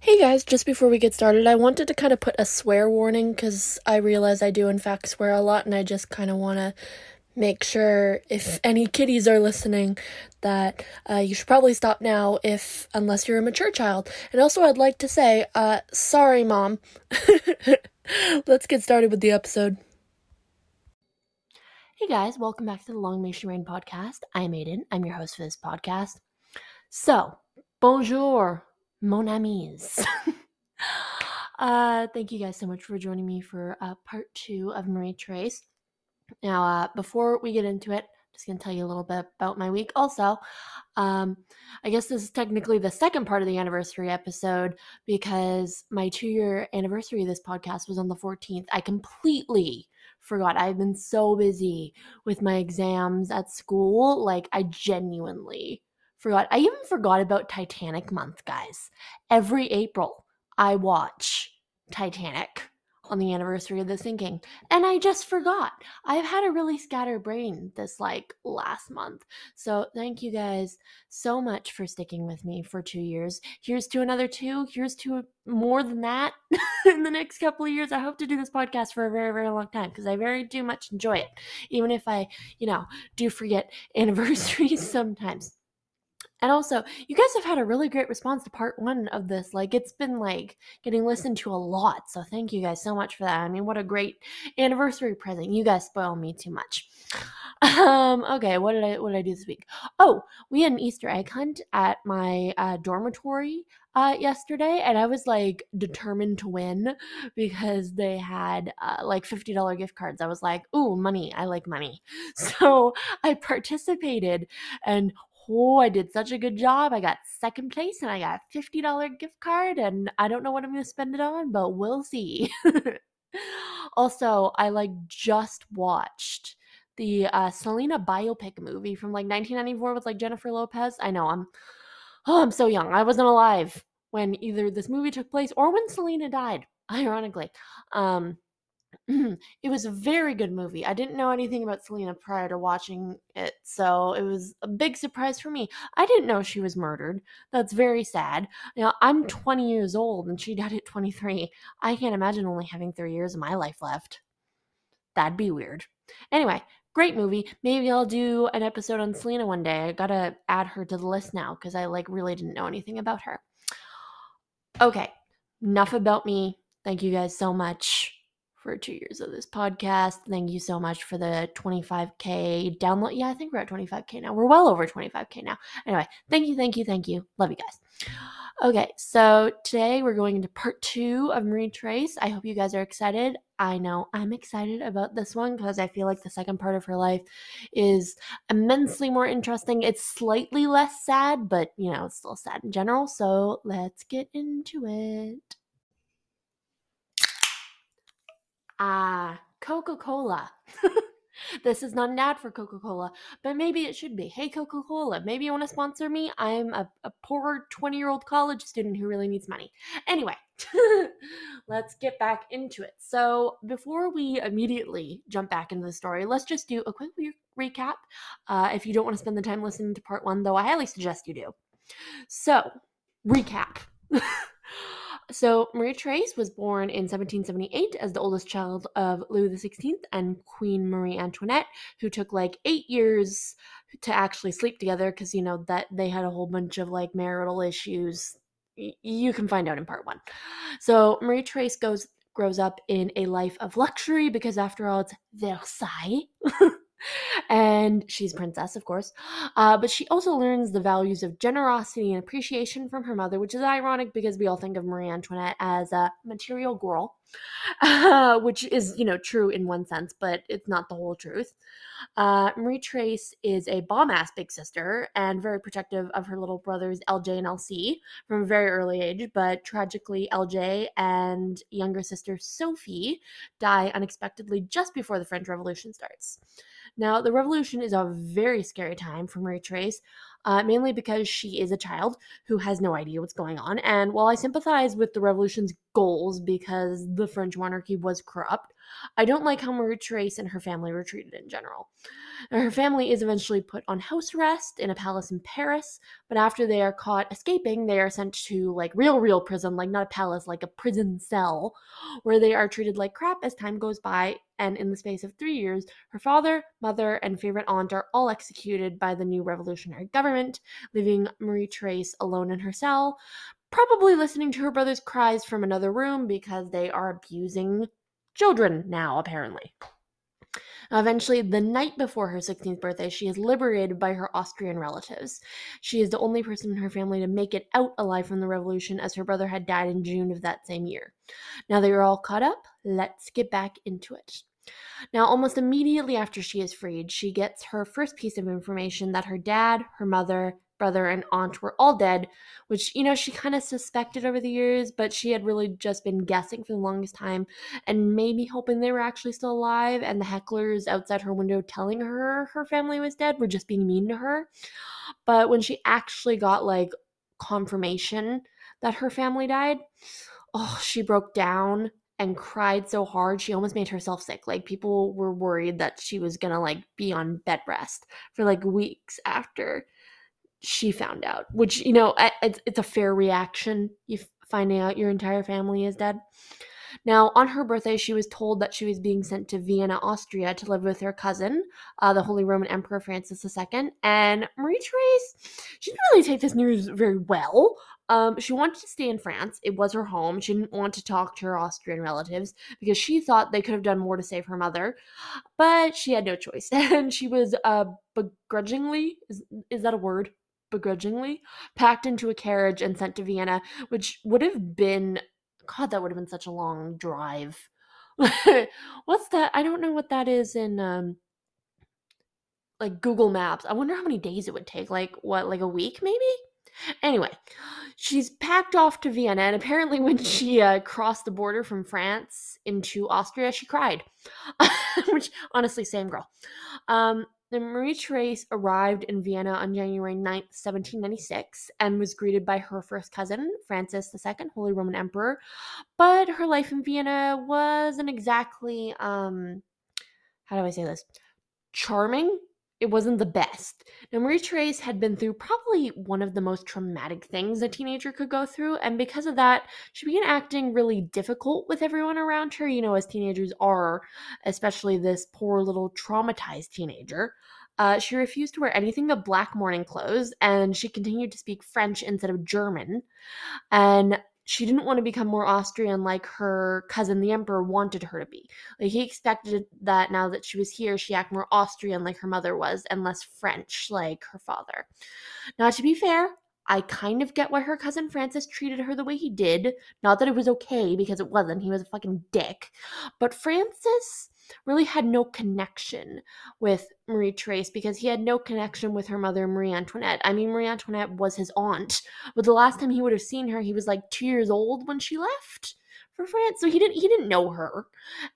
Hey guys, just before we get started, I wanted to kind of put a swear warning because I realize I do, in fact, swear a lot, and I just kind of want to make sure if any kiddies are listening that uh, you should probably stop now if unless you're a mature child. And also i'd like to say uh, sorry mom. Let's get started with the episode. Hey guys welcome back to the Long May She Reign podcast. I'm aiden. I'm your host for this podcast. So bonjour mon amis uh, thank you guys so much for joining me for uh, part two of Marie Therese now, uh, before we get into it, just going to tell you a little bit about my week. Also, um, I guess this is technically the second part of the anniversary episode because my two year anniversary of this podcast was on the 14th. I completely forgot. I've been so busy with my exams at school. Like, I genuinely forgot. I even forgot about Titanic month, guys. Every April, I watch Titanic on the anniversary of the sinking. And I just forgot. I've had a really scattered brain this like last month. So thank you guys so much for sticking with me for two years. Here's to another two. Here's to more than that in the next couple of years. I hope to do this podcast for a very, very long time because I very do much enjoy it. Even if I, you know, do forget anniversaries sometimes. And also, you guys have had a really great response to part one of this. Like, it's been like getting listened to a lot. So, thank you guys so much for that. I mean, what a great anniversary present. You guys spoil me too much. Um, okay, what did I what did I do this week? Oh, we had an Easter egg hunt at my uh, dormitory uh, yesterday, and I was like determined to win because they had uh, like fifty dollar gift cards. I was like, "Ooh, money! I like money," so I participated, and oh, I did such a good job. I got second place and I got a $50 gift card and I don't know what I'm going to spend it on, but we'll see. also, I like just watched the uh, Selena biopic movie from like 1994 with like Jennifer Lopez. I know I'm oh, I'm so young. I wasn't alive when either this movie took place or when Selena died, ironically. Um it was a very good movie. I didn't know anything about Selena prior to watching it, so it was a big surprise for me. I didn't know she was murdered. That's very sad. Now, I'm 20 years old and she died at 23. I can't imagine only having three years of my life left. That'd be weird. Anyway, great movie. Maybe I'll do an episode on Selena one day. I gotta add her to the list now because I like really didn't know anything about her. Okay, enough about me. Thank you guys so much for two years of this podcast. Thank you so much for the 25K download. Yeah, I think we're at 25K now. We're well over 25K now. Anyway, thank you, thank you, thank you. Love you guys. Okay, so today we're going into part two of Marie Therese. I hope you guys are excited. I know I'm excited about this one because I feel like the second part of her life is immensely more interesting. It's slightly less sad, but you know, it's still sad in general. So let's get into it. Ah, Coca Cola. this is not an ad for Coca Cola, but maybe it should be. Hey, Coca Cola, maybe you want to sponsor me? I'm a, a poor 20 year old college student who really needs money. Anyway, let's get back into it. So, before we immediately jump back into the story, let's just do a quick re- recap. Uh, if you don't want to spend the time listening to part one, though, I highly suggest you do. So, recap. So, Marie Therese was born in 1778 as the oldest child of Louis XVI and Queen Marie Antoinette, who took like eight years to actually sleep together because, you know, that they had a whole bunch of like marital issues. you can find out in part one. So, Marie Therese goes grows up in a life of luxury because after all it's Versailles. and she's princess, of course. Uh, but she also learns the values of generosity and appreciation from her mother, which is ironic because we all think of Marie Antoinette as a material girl, uh, which is, you know, true in one sense, but it's not the whole truth. Uh, Marie Therese is a bomb ass big sister and very protective of her little brothers LJ and LC from a very early age, but tragically, LJ and younger sister Sophie die unexpectedly just before the French Revolution starts. Now, the revolution is a very scary time for Marie Therese. Uh, mainly because she is a child who has no idea what's going on. And while I sympathize with the revolution's goals because the French monarchy was corrupt, I don't like how Marie Therese and her family were treated in general. Her family is eventually put on house arrest in a palace in Paris, but after they are caught escaping, they are sent to like real, real prison, like not a palace, like a prison cell, where they are treated like crap as time goes by. And in the space of three years, her father, mother, and favorite aunt are all executed by the new revolutionary government, leaving Marie Therese alone in her cell, probably listening to her brother's cries from another room because they are abusing children now, apparently. Eventually, the night before her 16th birthday, she is liberated by her Austrian relatives. She is the only person in her family to make it out alive from the revolution, as her brother had died in June of that same year. Now they are all caught up. Let's get back into it. Now, almost immediately after she is freed, she gets her first piece of information that her dad, her mother, brother and aunt were all dead, which, you know, she kind of suspected over the years, but she had really just been guessing for the longest time and maybe hoping they were actually still alive. And the hecklers outside her window telling her her family was dead were just being mean to her. But when she actually got like confirmation that her family died, oh, she broke down and cried so hard she almost made herself sick like people were worried that she was gonna like be on bed rest for like weeks after she found out, which, you know, it's, it's a fair reaction. You finding out your entire family is dead. Now, on her birthday, she was told that she was being sent to Vienna, Austria to live with her cousin, uh, the Holy Roman Emperor Francis II. And Marie Therese, she didn't really take this news very well. Um, she wanted to stay in France. It was her home. She didn't want to talk to her Austrian relatives because she thought they could have done more to save her mother. But she had no choice. And she was uh, begrudgingly, is, is that a word? Begrudgingly, packed into a carriage and sent to Vienna, which would have been, God, that would have been such a long drive. What's that? I don't know what that is in um, like Google Maps. I wonder how many days it would take. Like what, like a week maybe? Anyway, she's packed off to Vienna, and apparently, when she uh, crossed the border from France into Austria, she cried. Which, honestly, same girl. Um, the Marie Therese arrived in Vienna on January 9th, 1796, and was greeted by her first cousin, Francis II, Holy Roman Emperor. But her life in Vienna wasn't exactly, um, how do I say this? Charming it wasn't the best. Now, Marie Therese had been through probably one of the most traumatic things a teenager could go through, and because of that, she began acting really difficult with everyone around her, you know, as teenagers are, especially this poor little traumatized teenager. Uh, she refused to wear anything but black mourning clothes, and she continued to speak French instead of German. And she didn't want to become more Austrian like her cousin the emperor wanted her to be. Like he expected that now that she was here, she act more Austrian like her mother was and less French like her father. Now to be fair, I kind of get why her cousin Francis treated her the way he did. Not that it was okay because it wasn't. He was a fucking dick. But Francis really had no connection with Marie Therese because he had no connection with her mother, Marie Antoinette. I mean, Marie Antoinette was his aunt, but the last time he would have seen her, he was like two years old when she left for France. So he didn't he didn't know her.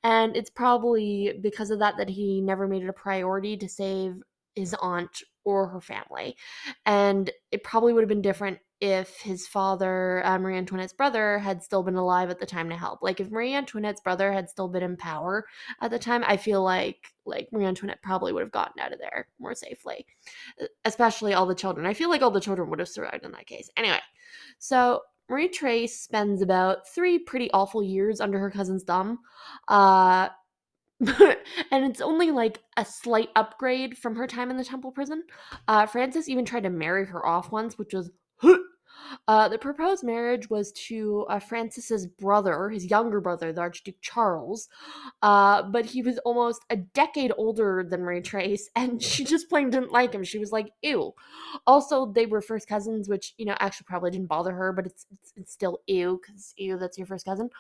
And it's probably because of that that he never made it a priority to save his aunt or her family. And it probably would have been different if his father, uh, Marie Antoinette's brother, had still been alive at the time to help. Like if Marie Antoinette's brother had still been in power at the time, I feel like like Marie Antoinette probably would have gotten out of there more safely. Especially all the children. I feel like all the children would have survived in that case. Anyway, so Marie Therese spends about three pretty awful years under her cousin's thumb. Uh, and it's only like a slight upgrade from her time in the temple prison. Uh, Francis even tried to marry her off once, which was uh, the proposed marriage was to uh, Francis's brother, his younger brother, the Archduke Charles, uh, but he was almost a decade older than Marie Therese, and she just plain didn't like him. She was like, ew. Also, they were first cousins, which, you know, actually probably didn't bother her, but it's, it's, it's still ew, because ew, that's your first cousin.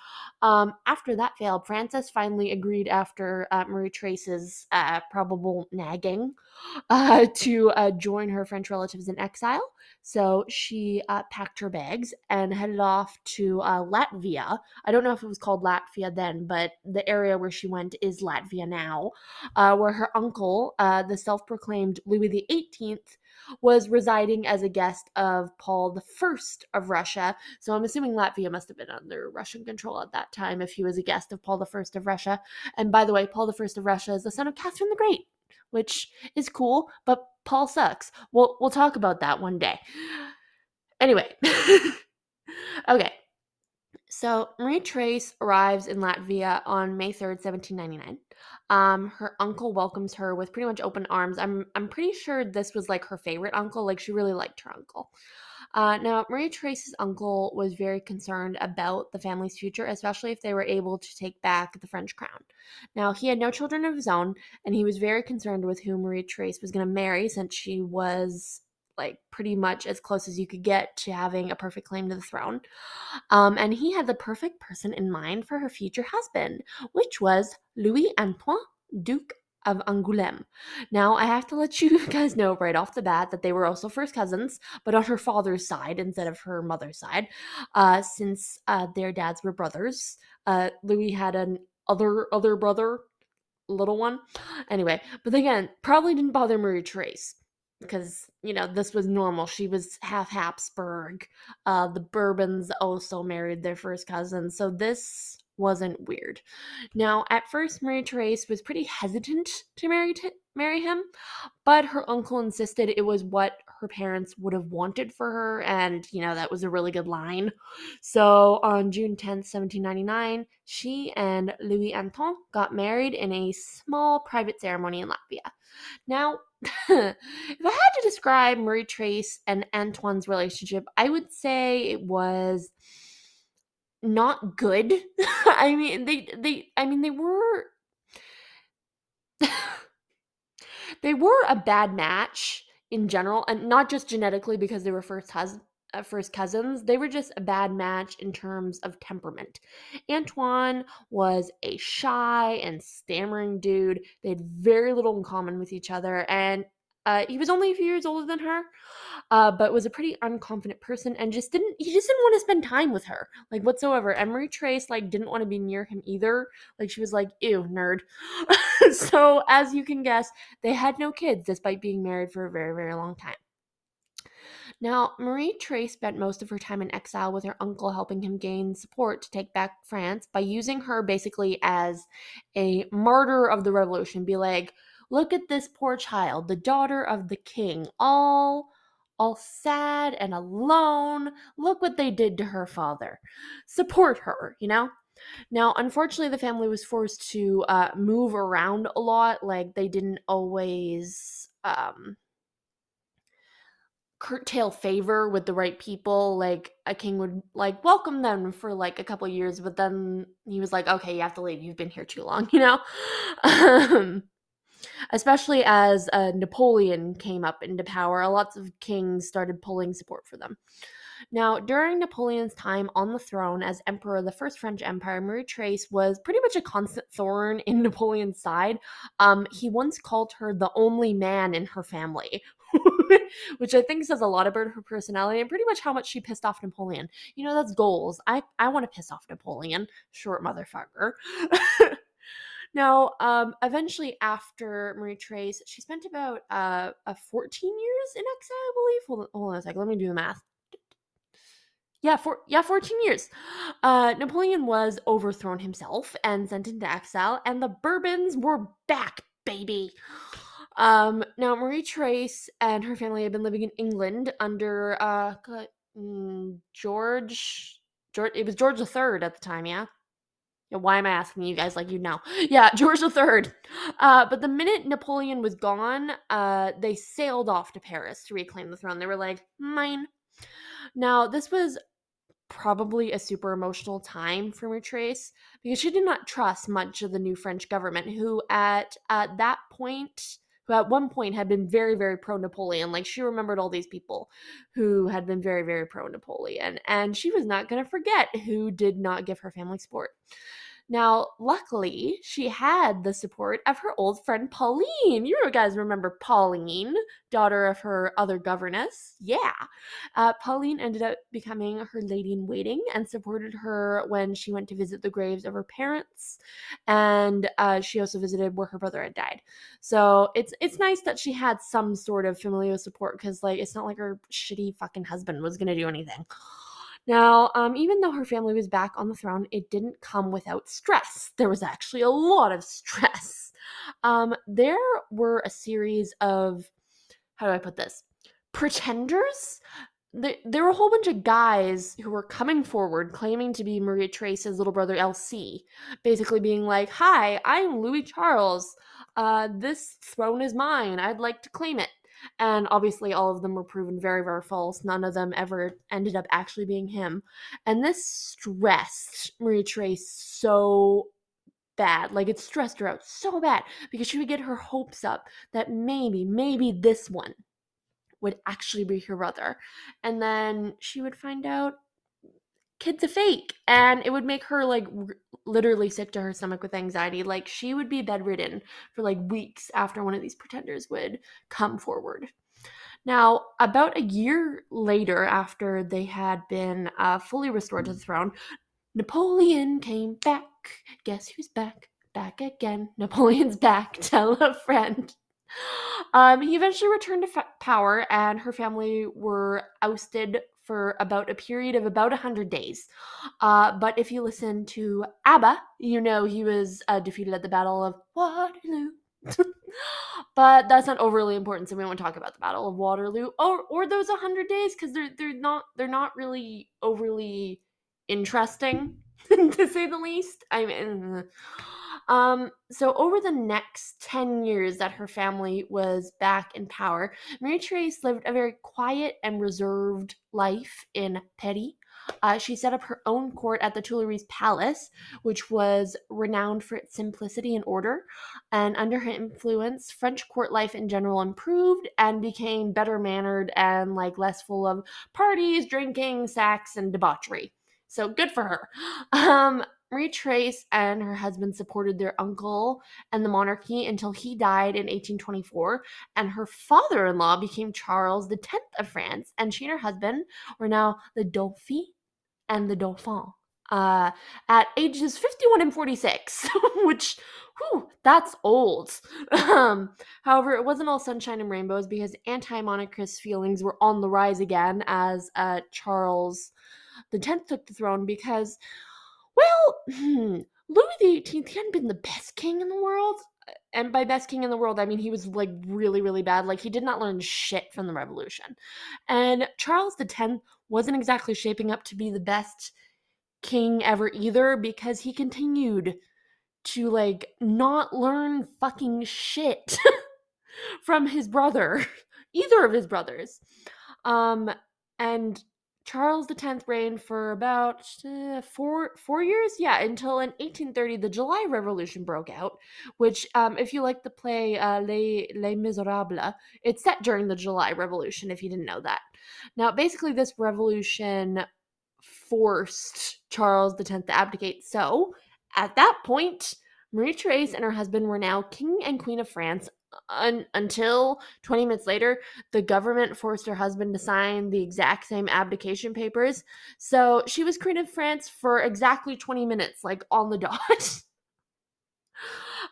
Um, after that failed, Francis finally agreed after uh, Marie Therese's uh, probable nagging uh, to join her French relatives in exile. So she uh, packed her bags and headed off to uh, Latvia. I don't know if it was called Latvia then, but the area where she went is Latvia now, uh, where her uncle, uh, the self proclaimed Louis XVIII, was residing as a guest of Paul I of Russia. So I'm assuming Latvia must have been under Russian control at that time if he was a guest of Paul I of Russia. And by the way, Paul I of Russia is the son of Catherine the Great, which is cool, but Paul sucks. We'll we'll talk about that one day. Anyway. okay. So Marie Therese arrives in Latvia on May 3rd, 1799. Um, her uncle welcomes her with pretty much open arms. I'm I'm pretty sure this was like her favorite uncle. Like she really liked her uncle. Uh, now, Marie Therese's uncle was very concerned about the family's future, especially if they were able to take back the French crown. Now, he had no children of his own, and he was very concerned with who Marie Therese was going to marry since she was like pretty much as close as you could get to having a perfect claim to the throne. Um, and he had the perfect person in mind for her future husband, which was Louis Antoine, Duke of Angoulême. Now, I have to let you guys know right off the bat that they were also first cousins, but on her father's side instead of her mother's side, uh, since uh, their dads were brothers. Uh, Louis had an other other brother, little one. Anyway, but again, probably didn't bother Marie Therese because you know this was normal. She was half Habsburg. Uh, the Bourbons also married their first cousin, so this wasn't weird. Now, at first, Marie Therese was pretty hesitant to marry to marry him, but her uncle insisted it was what her parents would have wanted for her, and you know that was a really good line. So on June 10th, 1799, she and Louis Antoine got married in a small private ceremony in Latvia. Now, if I had to describe Marie Therese and Antoine's relationship, I would say it was not good. I mean, they they I mean they were they were a bad match in general and not just genetically because they were first hus- uh, first cousins. They were just a bad match in terms of temperament. Antoine was a shy and stammering dude. They had very little in common with each other and uh, he was only a few years older than her, uh, but was a pretty unconfident person and just didn't he just didn't want to spend time with her like whatsoever. Emery Trace like didn't want to be near him either. Like she was like, ew, nerd. so as you can guess, they had no kids despite being married for a very, very long time. Now, Marie Therese spent most of her time in exile with her uncle, helping him gain support to take back France by using her basically as a martyr of the revolution. Be like, Look at this poor child, the daughter of the king, all all sad and alone. Look what they did to her father. Support her, you know? Now, unfortunately, the family was forced to uh, move around a lot. Like, they didn't always um, curtail favor with the right people. Like, a king would, like, welcome them for, like, a couple years, but then he was like, okay, you have to leave. You've been here too long, you know? um, especially as uh, Napoleon came up into power. Lots of kings started pulling support for them. Now, during Napoleon's time on the throne as emperor of the First French Empire, Marie Therese was pretty much a constant thorn in Napoleon's side. Um, he once called her the only man in her family, which I think says a lot about her personality and pretty much how much she pissed off Napoleon. You know, that's goals. I, I want to piss off Napoleon. Short motherfucker. Now, um, eventually after Marie Therese, she spent about uh, uh 14 years in exile, I believe. Hold on, hold on a second. Let me do the math. Yeah, for yeah, 14 years. Uh, Napoleon was overthrown himself and sent into exile, and the Bourbons were back, baby. Um, now Marie Therese and her family had been living in England under uh mm, George George it was George III at the time, yeah. Why am I asking you guys like you know? Yeah, George III. Uh, but the minute Napoleon was gone, uh, they sailed off to Paris to reclaim the throne. They were like, mine. Now, this was probably a super emotional time for Matrice because she did not trust much of the new French government, who at, at that point, who at one point had been very, very pro Napoleon. Like she remembered all these people who had been very, very pro Napoleon. And she was not going to forget who did not give her family support. Now, luckily, she had the support of her old friend Pauline. You guys remember Pauline, daughter of her other governess? Yeah. Uh, Pauline ended up becoming her lady in waiting and supported her when she went to visit the graves of her parents. And uh, she also visited where her brother had died. So it's it's nice that she had some sort of familial support because like it's not like her shitty fucking husband was gonna do anything. Now, um, even though her family was back on the throne, it didn't come without stress. There was actually a lot of stress. Um, there were a series of, how do I put this? Pretenders. There, were a whole bunch of guys who were coming forward claiming to be Maria Therese's little brother LC, basically being like, Hi, I'm Louis Charles. Uh, this throne is mine. I'd like to claim it. And obviously, all of them were proven very, very false. None of them ever ended up actually being him. And this stressed Marie Therese so bad. Like, it stressed her out so bad because she would get her hopes up that maybe, maybe this one would actually be her brother. And then she would find out kid's a fake and it would make her like r- literally sick to her stomach with anxiety. Like she would be bedridden for like weeks after one of these pretenders would come forward. Now about a year later after they had been uh, fully restored to the throne napoleon came back. Guess who's back? Back again. Napoleon's back. Tell a friend. Um, he eventually returned to f- power and her family were ousted for about a period of about 100 days. Uh, but if you listen to ABBA, you know he was uh, defeated at the Battle of Waterloo. but that's not overly important, so we won't talk about the Battle of Waterloo or or those 100 days because they're they're not they're not really overly interesting to say the least. I mean. Um, so over the next 10 years that her family was back in power, Marie Therese lived a very quiet and reserved life in Paris. Uh, she set up her own court at the Tuileries Palace, which was renowned for its simplicity and order. And under her influence, French court life in general improved and became better mannered and like less full of parties, drinking, sex, and debauchery. So good for her. Um, Marie Therese and her husband supported their uncle and the monarchy until he died in 1824, and her father in law became Charles X of France, and she and her husband were now the Dauphin and the Dauphin. Uh, at ages 51 and 46, which, whew, that's old. Um, however, it wasn't all sunshine and rainbows because anti monarchist feelings were on the rise again as uh, Charles X took the throne because well, hmm, Louis XVIII hadn't been the best king in the world. And by best king in the world, I mean he was like really, really bad. Like he did not learn shit from the revolution. And Charles X wasn't exactly shaping up to be the best king ever either because he continued to like not learn fucking shit from his brother, either of his brothers. Um, and Charles X reigned for about uh, four four years, yeah, until in 1830 the July Revolution broke out. Which, um, if you like the play uh, Les Les Miserables, it's set during the July Revolution. If you didn't know that, now basically this revolution forced Charles X to abdicate. So at that point, Marie Therese and her husband were now king and queen of France un- until 20 minutes later, the government forced her husband to sign the exact same abdication papers. So she was queen of France for exactly 20 minutes, like on the dot.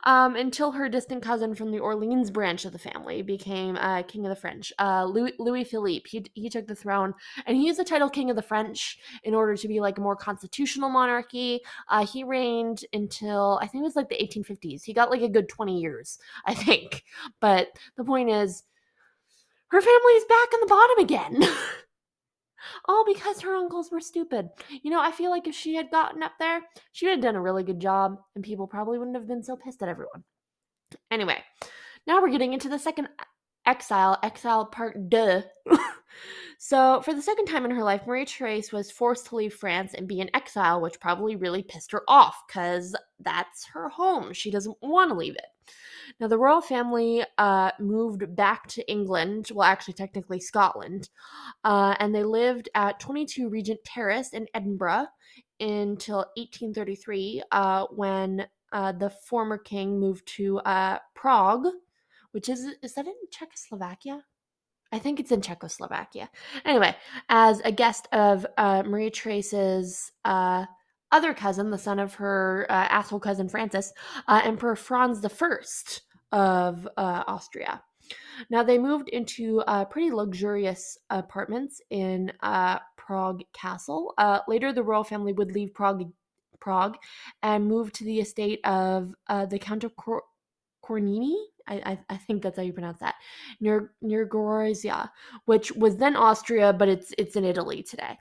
Um, until her distant cousin from the Orleans branch of the family became uh, king of the French, uh, Louis, Louis Philippe. He, he took the throne, and he used the title king of the French in order to be like a more constitutional monarchy. Uh, he reigned until I think it was like the 1850s. He got like a good 20 years, I think. But the point is, her family is back on the bottom again. all because her uncles were stupid. You know, I feel like if she had gotten up there, she would have done a really good job, and people probably wouldn't have been so pissed at everyone. Anyway, now we're getting into the second uh, exile, exile part deux. so, for the second time in her life, Marie Therese was forced to leave France and be in exile, which probably really pissed her off because that's her home. She doesn't want to leave it. Now, the royal family uh, moved back to England, well, actually, technically Scotland, uh, and they lived at 22 Regent Terrace in Edinburgh until 1833 uh, when uh, the former king moved to uh, Prague, which is is that in Czechoslovakia? I think it's in Czechoslovakia. Anyway, as a guest of uh, Marie Therese's uh, other cousin, the son of her uh, asshole cousin Francis, uh, Emperor Franz I of uh, Austria. Now they moved into uh, pretty luxurious apartments in Prague Castle. Later, the royal family would leave Prague, Prague, and move to the estate of the Count of Cor- Cornini. I, I, think that's how you pronounce that. Near near Gorizia, which was then Austria, but it's it's in Italy today.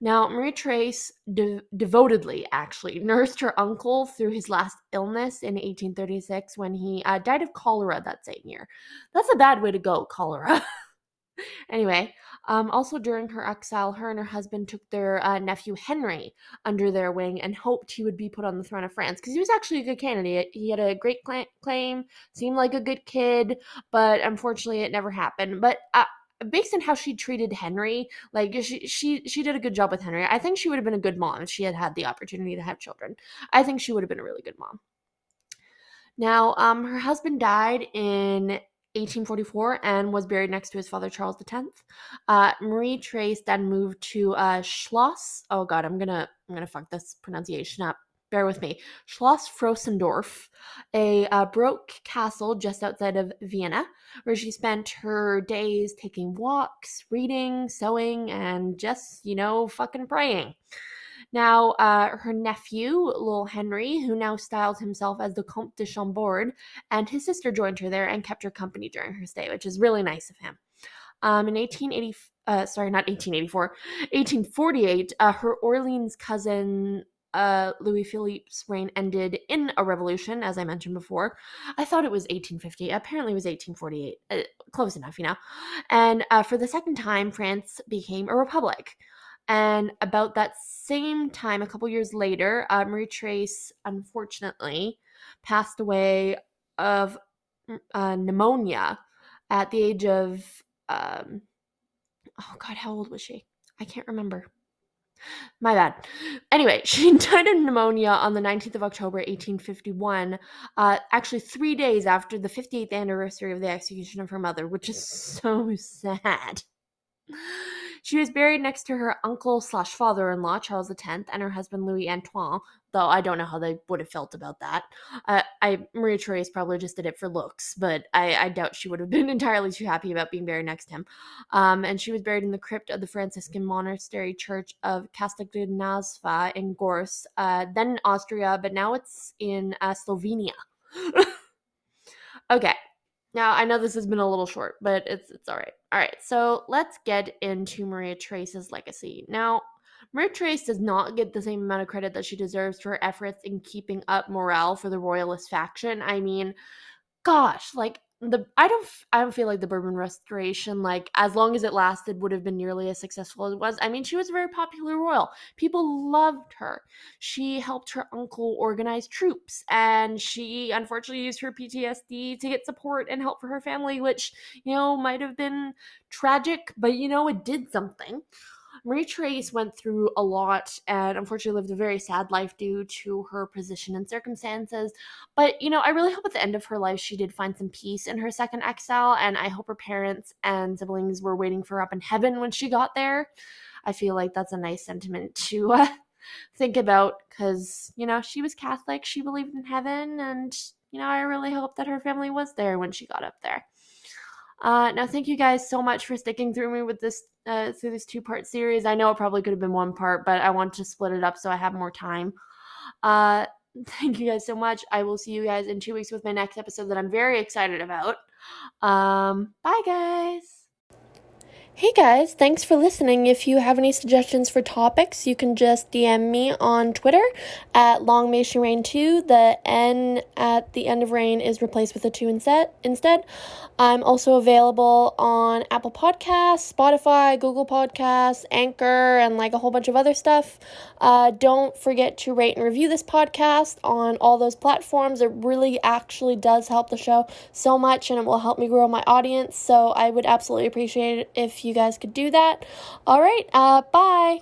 Now, Marie Therese de- devotedly actually nursed her uncle through his last illness in 1836 when he uh, died of cholera that same year. That's a bad way to go, cholera. anyway, um, also during her exile, her and her husband took their uh, nephew Henry under their wing and hoped he would be put on the throne of France because he was actually a good candidate. He had a great cl- claim, seemed like a good kid, but unfortunately, it never happened. But uh, based on how she treated Henry, like she she she did a good job with Henry. I think she would have been a good mom if she had had the opportunity to have children. I think she would have been a really good mom. Now, um, her husband died in 1844 and was buried next to his father Charles X. Uh, Marie Therese then moved to uh, Schloss. Oh God, I'm gonna I'm gonna fuck this pronunciation up bear with me, Schloss Frosendorf, a uh, castle just outside of Vienna, where she spent her days taking walks, reading, sewing, and just, you know, fucking praying. Now, uh, her nephew, Lil Henry, who now styled himself as the Comte de Chambord, and his sister joined her there and kept her company during her stay, which is really nice of him. Um, in 1880, uh, sorry, not 1884, 1848, uh, her Orleans cousin uh, Louis Philippe's reign ended in a revolution, as I mentioned before. I thought it was 1850. Apparently, it was 1848. Uh, close enough, you know. And uh, for the second time, France became a republic. And about that same time, a couple years later, uh, Marie Therese unfortunately passed away of uh, pneumonia at the age of, um, oh God, how old was she? I can't remember. My bad. Anyway, she died of pneumonia on the 19th of October, 1851, uh, actually three days after the 58th anniversary of the execution of her mother, which is so sad. She was buried next to her uncle slash father in law, Charles X, and her husband, Louis Antoine, though I don't know how they would have felt about that. Uh, I Maria Therese probably just did it for looks, but I, I, doubt she would have been entirely too happy about being buried next to him. Um, and she was buried in the crypt of the Franciscan monastery church of Kastagnazva in Görz, uh, then in Austria, but now it's in uh, Slovenia. okay, now, I know this has been a little short, but it's it's all right. All right, so let's get into Maria Therese's legacy. Now, Maria Therese does not get the same amount of credit that she deserves for her efforts in keeping up morale for the royalist faction. I mean, gosh, like the I don't I don't feel like the Bourbon Restoration like as long as it lasted would have been nearly as successful as it was. I mean, she was a very popular royal. People loved her. She helped her uncle organize troops and she unfortunately used her PTSD to get support and help for her family, which, you know, might have been tragic, but you know, it did something. Marie Therese went through a lot and unfortunately lived a very sad life due to her position and circumstances. But, you know, I really hope at the end of her life she did find some peace in her second exile, and I hope her parents and siblings were waiting for her up in heaven when she got there. I feel like that's a nice sentiment to uh, think about because, you know, she was Catholic, she believed in heaven, and, you know, I really hope that her family was there when she got up there. Uh, now, thank you guys so much for sticking through me with this uh, through this two part series. I know it probably could have been one part, but I want to split it up so I have more time. Uh, thank you guys so much. I will see you guys in two weeks with my next episode that I'm very excited about. Um, bye, guys. Hey guys, thanks for listening. If you have any suggestions for topics, you can just DM me on Twitter at Long May She Reign 2. The N at the end of rain is replaced with a 2 instead. I'm also available on Apple Podcasts, Spotify, Google Podcasts, Anchor, and like a whole bunch of other stuff. Uh, don't forget to rate and review this podcast on all those platforms. It really actually does help the show so much and it will help me grow my audience. So I would absolutely appreciate it you guys could do that. All right, uh, bye.